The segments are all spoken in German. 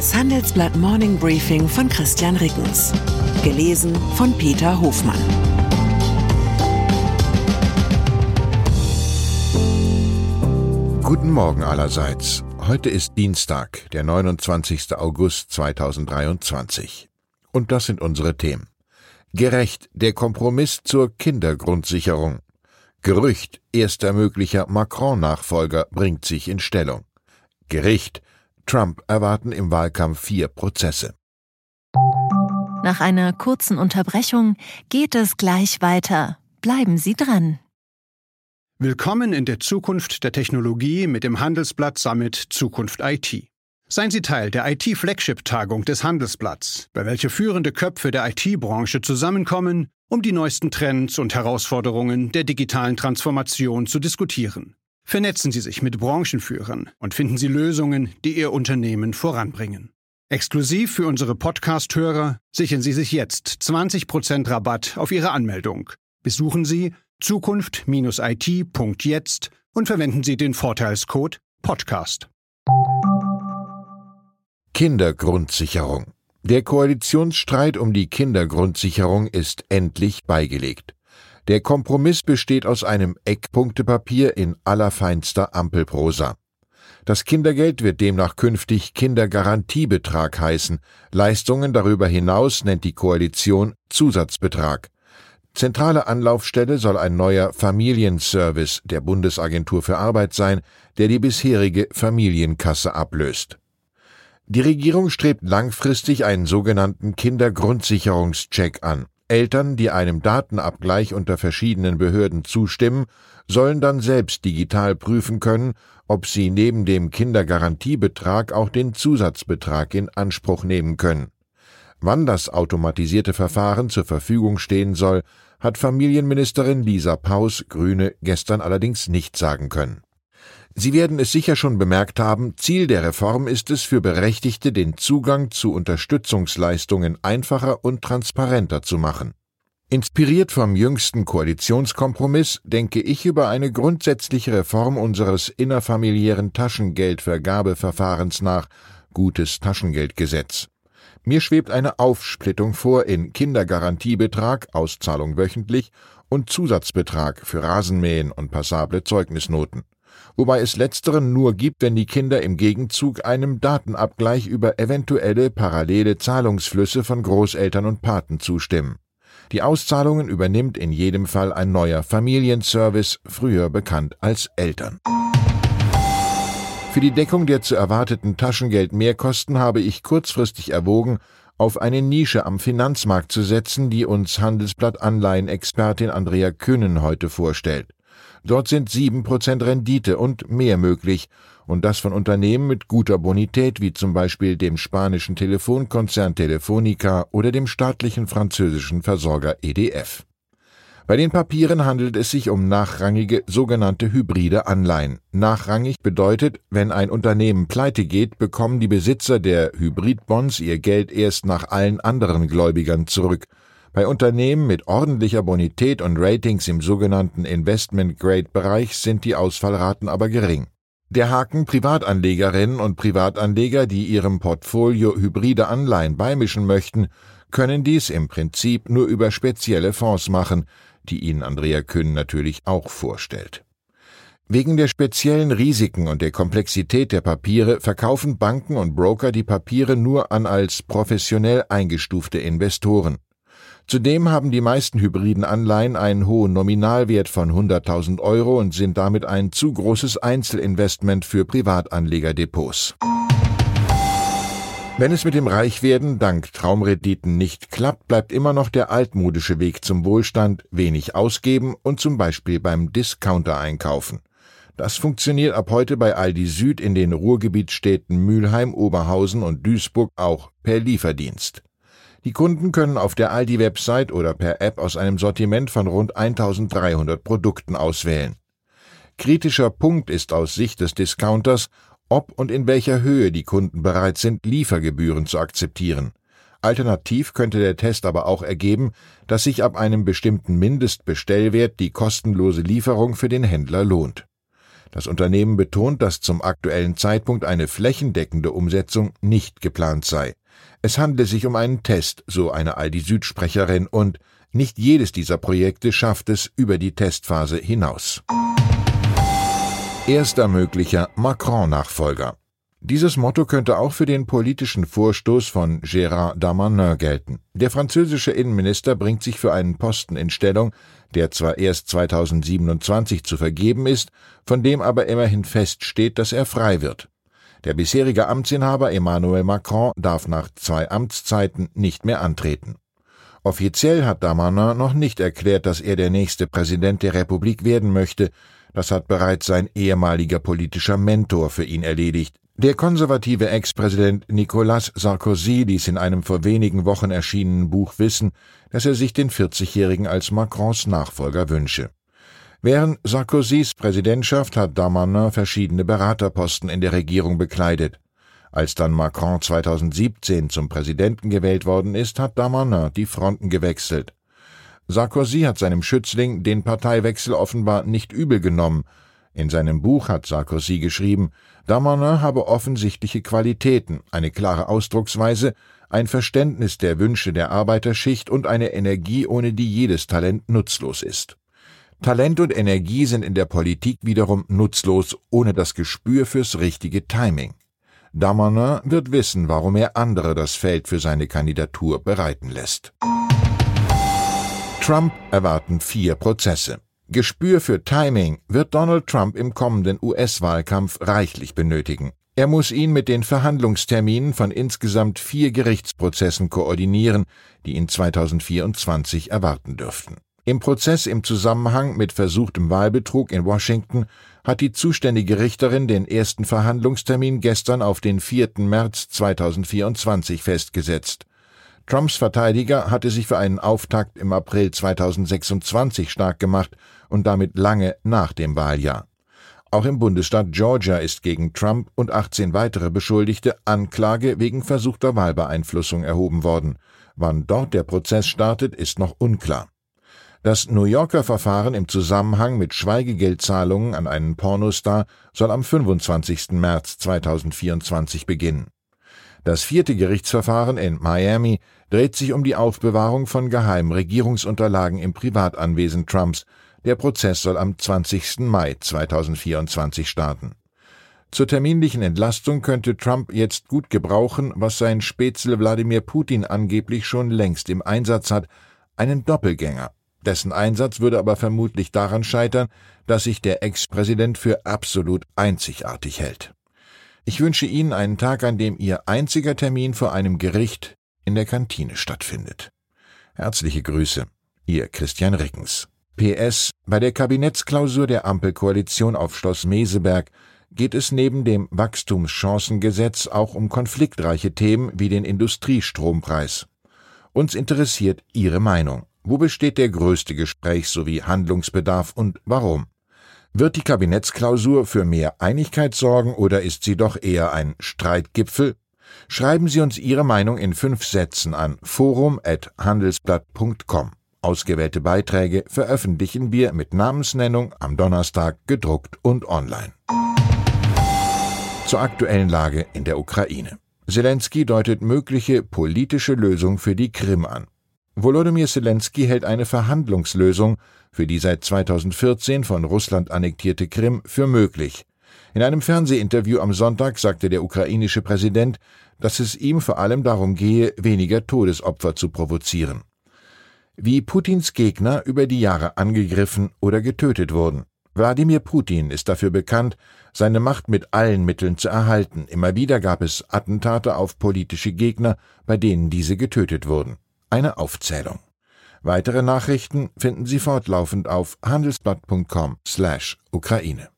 Das Handelsblatt Morning Briefing von Christian Rickens. Gelesen von Peter Hofmann. Guten Morgen allerseits. Heute ist Dienstag, der 29. August 2023. Und das sind unsere Themen. Gerecht der Kompromiss zur Kindergrundsicherung. Gerücht, erster möglicher Macron-Nachfolger bringt sich in Stellung. Gericht, Trump erwarten im Wahlkampf vier Prozesse. Nach einer kurzen Unterbrechung geht es gleich weiter. Bleiben Sie dran. Willkommen in der Zukunft der Technologie mit dem Handelsblatt Summit Zukunft IT. Seien Sie Teil der IT-Flagship-Tagung des Handelsblatts, bei welcher führende Köpfe der IT-Branche zusammenkommen, um die neuesten Trends und Herausforderungen der digitalen Transformation zu diskutieren. Vernetzen Sie sich mit Branchenführern und finden Sie Lösungen, die Ihr Unternehmen voranbringen. Exklusiv für unsere Podcast-Hörer sichern Sie sich jetzt 20% Rabatt auf Ihre Anmeldung. Besuchen Sie zukunft-it.jetzt und verwenden Sie den Vorteilscode Podcast. Kindergrundsicherung. Der Koalitionsstreit um die Kindergrundsicherung ist endlich beigelegt. Der Kompromiss besteht aus einem Eckpunktepapier in allerfeinster Ampelprosa. Das Kindergeld wird demnach künftig Kindergarantiebetrag heißen. Leistungen darüber hinaus nennt die Koalition Zusatzbetrag. Zentrale Anlaufstelle soll ein neuer Familienservice der Bundesagentur für Arbeit sein, der die bisherige Familienkasse ablöst. Die Regierung strebt langfristig einen sogenannten Kindergrundsicherungscheck an. Eltern, die einem Datenabgleich unter verschiedenen Behörden zustimmen, sollen dann selbst digital prüfen können, ob sie neben dem Kindergarantiebetrag auch den Zusatzbetrag in Anspruch nehmen können. Wann das automatisierte Verfahren zur Verfügung stehen soll, hat Familienministerin Lisa Paus, Grüne, gestern allerdings nicht sagen können. Sie werden es sicher schon bemerkt haben, Ziel der Reform ist es, für Berechtigte den Zugang zu Unterstützungsleistungen einfacher und transparenter zu machen. Inspiriert vom jüngsten Koalitionskompromiss denke ich über eine grundsätzliche Reform unseres innerfamiliären Taschengeldvergabeverfahrens nach, gutes Taschengeldgesetz. Mir schwebt eine Aufsplittung vor in Kindergarantiebetrag, Auszahlung wöchentlich, und Zusatzbetrag für Rasenmähen und passable Zeugnisnoten wobei es letzteren nur gibt, wenn die Kinder im Gegenzug einem Datenabgleich über eventuelle parallele Zahlungsflüsse von Großeltern und Paten zustimmen. Die Auszahlungen übernimmt in jedem Fall ein neuer Familienservice, früher bekannt als Eltern. Für die Deckung der zu erwarteten Taschengeldmehrkosten habe ich kurzfristig erwogen, auf eine Nische am Finanzmarkt zu setzen, die uns Handelsblatt Anleihenexpertin Andrea Kühnen heute vorstellt. Dort sind sieben Prozent Rendite und mehr möglich, und das von Unternehmen mit guter Bonität wie zum Beispiel dem spanischen Telefonkonzern Telefonica oder dem staatlichen französischen Versorger EDF. Bei den Papieren handelt es sich um nachrangige sogenannte hybride Anleihen. Nachrangig bedeutet, wenn ein Unternehmen pleite geht, bekommen die Besitzer der Hybridbonds ihr Geld erst nach allen anderen Gläubigern zurück bei Unternehmen mit ordentlicher Bonität und Ratings im sogenannten Investment-Grade-Bereich sind die Ausfallraten aber gering. Der Haken Privatanlegerinnen und Privatanleger, die ihrem Portfolio hybride Anleihen beimischen möchten, können dies im Prinzip nur über spezielle Fonds machen, die Ihnen Andrea Kühn natürlich auch vorstellt. Wegen der speziellen Risiken und der Komplexität der Papiere verkaufen Banken und Broker die Papiere nur an als professionell eingestufte Investoren. Zudem haben die meisten hybriden Anleihen einen hohen Nominalwert von 100.000 Euro und sind damit ein zu großes Einzelinvestment für Privatanlegerdepots. Wenn es mit dem Reichwerden dank Traumrediten nicht klappt, bleibt immer noch der altmodische Weg zum Wohlstand, wenig ausgeben und zum Beispiel beim Discounter einkaufen. Das funktioniert ab heute bei Aldi Süd in den Ruhrgebietsstädten Mülheim, Oberhausen und Duisburg auch per Lieferdienst. Die Kunden können auf der Aldi-Website oder per App aus einem Sortiment von rund 1300 Produkten auswählen. Kritischer Punkt ist aus Sicht des Discounters, ob und in welcher Höhe die Kunden bereit sind, Liefergebühren zu akzeptieren. Alternativ könnte der Test aber auch ergeben, dass sich ab einem bestimmten Mindestbestellwert die kostenlose Lieferung für den Händler lohnt. Das Unternehmen betont, dass zum aktuellen Zeitpunkt eine flächendeckende Umsetzung nicht geplant sei. Es handle sich um einen Test, so eine Aldi Süd-Sprecherin, und nicht jedes dieser Projekte schafft es über die Testphase hinaus. Erster möglicher Macron-Nachfolger. Dieses Motto könnte auch für den politischen Vorstoß von Gérard Damanin gelten. Der französische Innenminister bringt sich für einen Posten in Stellung, der zwar erst 2027 zu vergeben ist, von dem aber immerhin feststeht, dass er frei wird. Der bisherige Amtsinhaber Emmanuel Macron darf nach zwei Amtszeiten nicht mehr antreten. Offiziell hat Damanin noch nicht erklärt, dass er der nächste Präsident der Republik werden möchte. Das hat bereits sein ehemaliger politischer Mentor für ihn erledigt, der konservative Ex-Präsident Nicolas Sarkozy ließ in einem vor wenigen Wochen erschienenen Buch wissen, dass er sich den 40-Jährigen als Macrons Nachfolger wünsche. Während Sarkozys Präsidentschaft hat Damanin verschiedene Beraterposten in der Regierung bekleidet. Als dann Macron 2017 zum Präsidenten gewählt worden ist, hat Damanin die Fronten gewechselt. Sarkozy hat seinem Schützling den Parteiwechsel offenbar nicht übel genommen. In seinem Buch hat Sarkozy geschrieben, Damanin habe offensichtliche Qualitäten, eine klare Ausdrucksweise, ein Verständnis der Wünsche der Arbeiterschicht und eine Energie, ohne die jedes Talent nutzlos ist. Talent und Energie sind in der Politik wiederum nutzlos ohne das Gespür fürs richtige Timing. Damanin wird wissen, warum er andere das Feld für seine Kandidatur bereiten lässt. Trump erwarten vier Prozesse. Gespür für Timing wird Donald Trump im kommenden US-Wahlkampf reichlich benötigen. Er muss ihn mit den Verhandlungsterminen von insgesamt vier Gerichtsprozessen koordinieren, die ihn 2024 erwarten dürften. Im Prozess im Zusammenhang mit versuchtem Wahlbetrug in Washington hat die zuständige Richterin den ersten Verhandlungstermin gestern auf den 4. März 2024 festgesetzt. Trumps Verteidiger hatte sich für einen Auftakt im April 2026 stark gemacht und damit lange nach dem Wahljahr. Auch im Bundesstaat Georgia ist gegen Trump und 18 weitere Beschuldigte Anklage wegen versuchter Wahlbeeinflussung erhoben worden. Wann dort der Prozess startet, ist noch unklar. Das New Yorker Verfahren im Zusammenhang mit Schweigegeldzahlungen an einen Pornostar soll am 25. März 2024 beginnen. Das vierte Gerichtsverfahren in Miami dreht sich um die Aufbewahrung von geheimen Regierungsunterlagen im Privatanwesen Trumps. Der Prozess soll am 20. Mai 2024 starten. Zur terminlichen Entlastung könnte Trump jetzt gut gebrauchen, was sein Spätzle Wladimir Putin angeblich schon längst im Einsatz hat, einen Doppelgänger. Dessen Einsatz würde aber vermutlich daran scheitern, dass sich der Ex-Präsident für absolut einzigartig hält. Ich wünsche Ihnen einen Tag, an dem Ihr einziger Termin vor einem Gericht in der Kantine stattfindet. Herzliche Grüße, Ihr Christian Rickens. PS. Bei der Kabinettsklausur der Ampelkoalition auf Schloss Meseberg geht es neben dem Wachstumschancengesetz auch um konfliktreiche Themen wie den Industriestrompreis. Uns interessiert Ihre Meinung. Wo besteht der größte Gesprächs- sowie Handlungsbedarf und warum? Wird die Kabinettsklausur für mehr Einigkeit sorgen oder ist sie doch eher ein Streitgipfel? Schreiben Sie uns Ihre Meinung in fünf Sätzen an forum.handelsblatt.com. Ausgewählte Beiträge veröffentlichen wir mit Namensnennung am Donnerstag gedruckt und online. Zur aktuellen Lage in der Ukraine. Zelensky deutet mögliche politische Lösung für die Krim an. Volodymyr Zelensky hält eine Verhandlungslösung für die seit 2014 von Russland annektierte Krim für möglich. In einem Fernsehinterview am Sonntag sagte der ukrainische Präsident, dass es ihm vor allem darum gehe, weniger Todesopfer zu provozieren. Wie Putins Gegner über die Jahre angegriffen oder getötet wurden. Wladimir Putin ist dafür bekannt, seine Macht mit allen Mitteln zu erhalten. Immer wieder gab es Attentate auf politische Gegner, bei denen diese getötet wurden. Eine Aufzählung. Weitere Nachrichten finden Sie fortlaufend auf handelsblatt.com/Ukraine.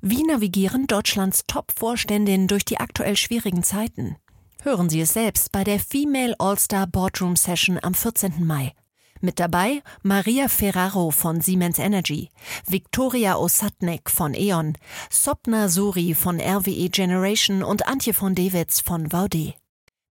Wie navigieren Deutschlands Top-Vorständinnen durch die aktuell schwierigen Zeiten? Hören Sie es selbst bei der Female All-Star Boardroom Session am 14. Mai. Mit dabei Maria Ferraro von Siemens Energy, Viktoria Osatnek von E.ON, Sopna Suri von RWE Generation und Antje von Dewitz von Vaude.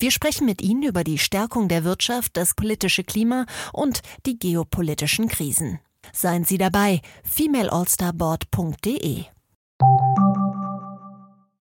Wir sprechen mit Ihnen über die Stärkung der Wirtschaft, das politische Klima und die geopolitischen Krisen. Seien Sie dabei, femaleallstarboard.de.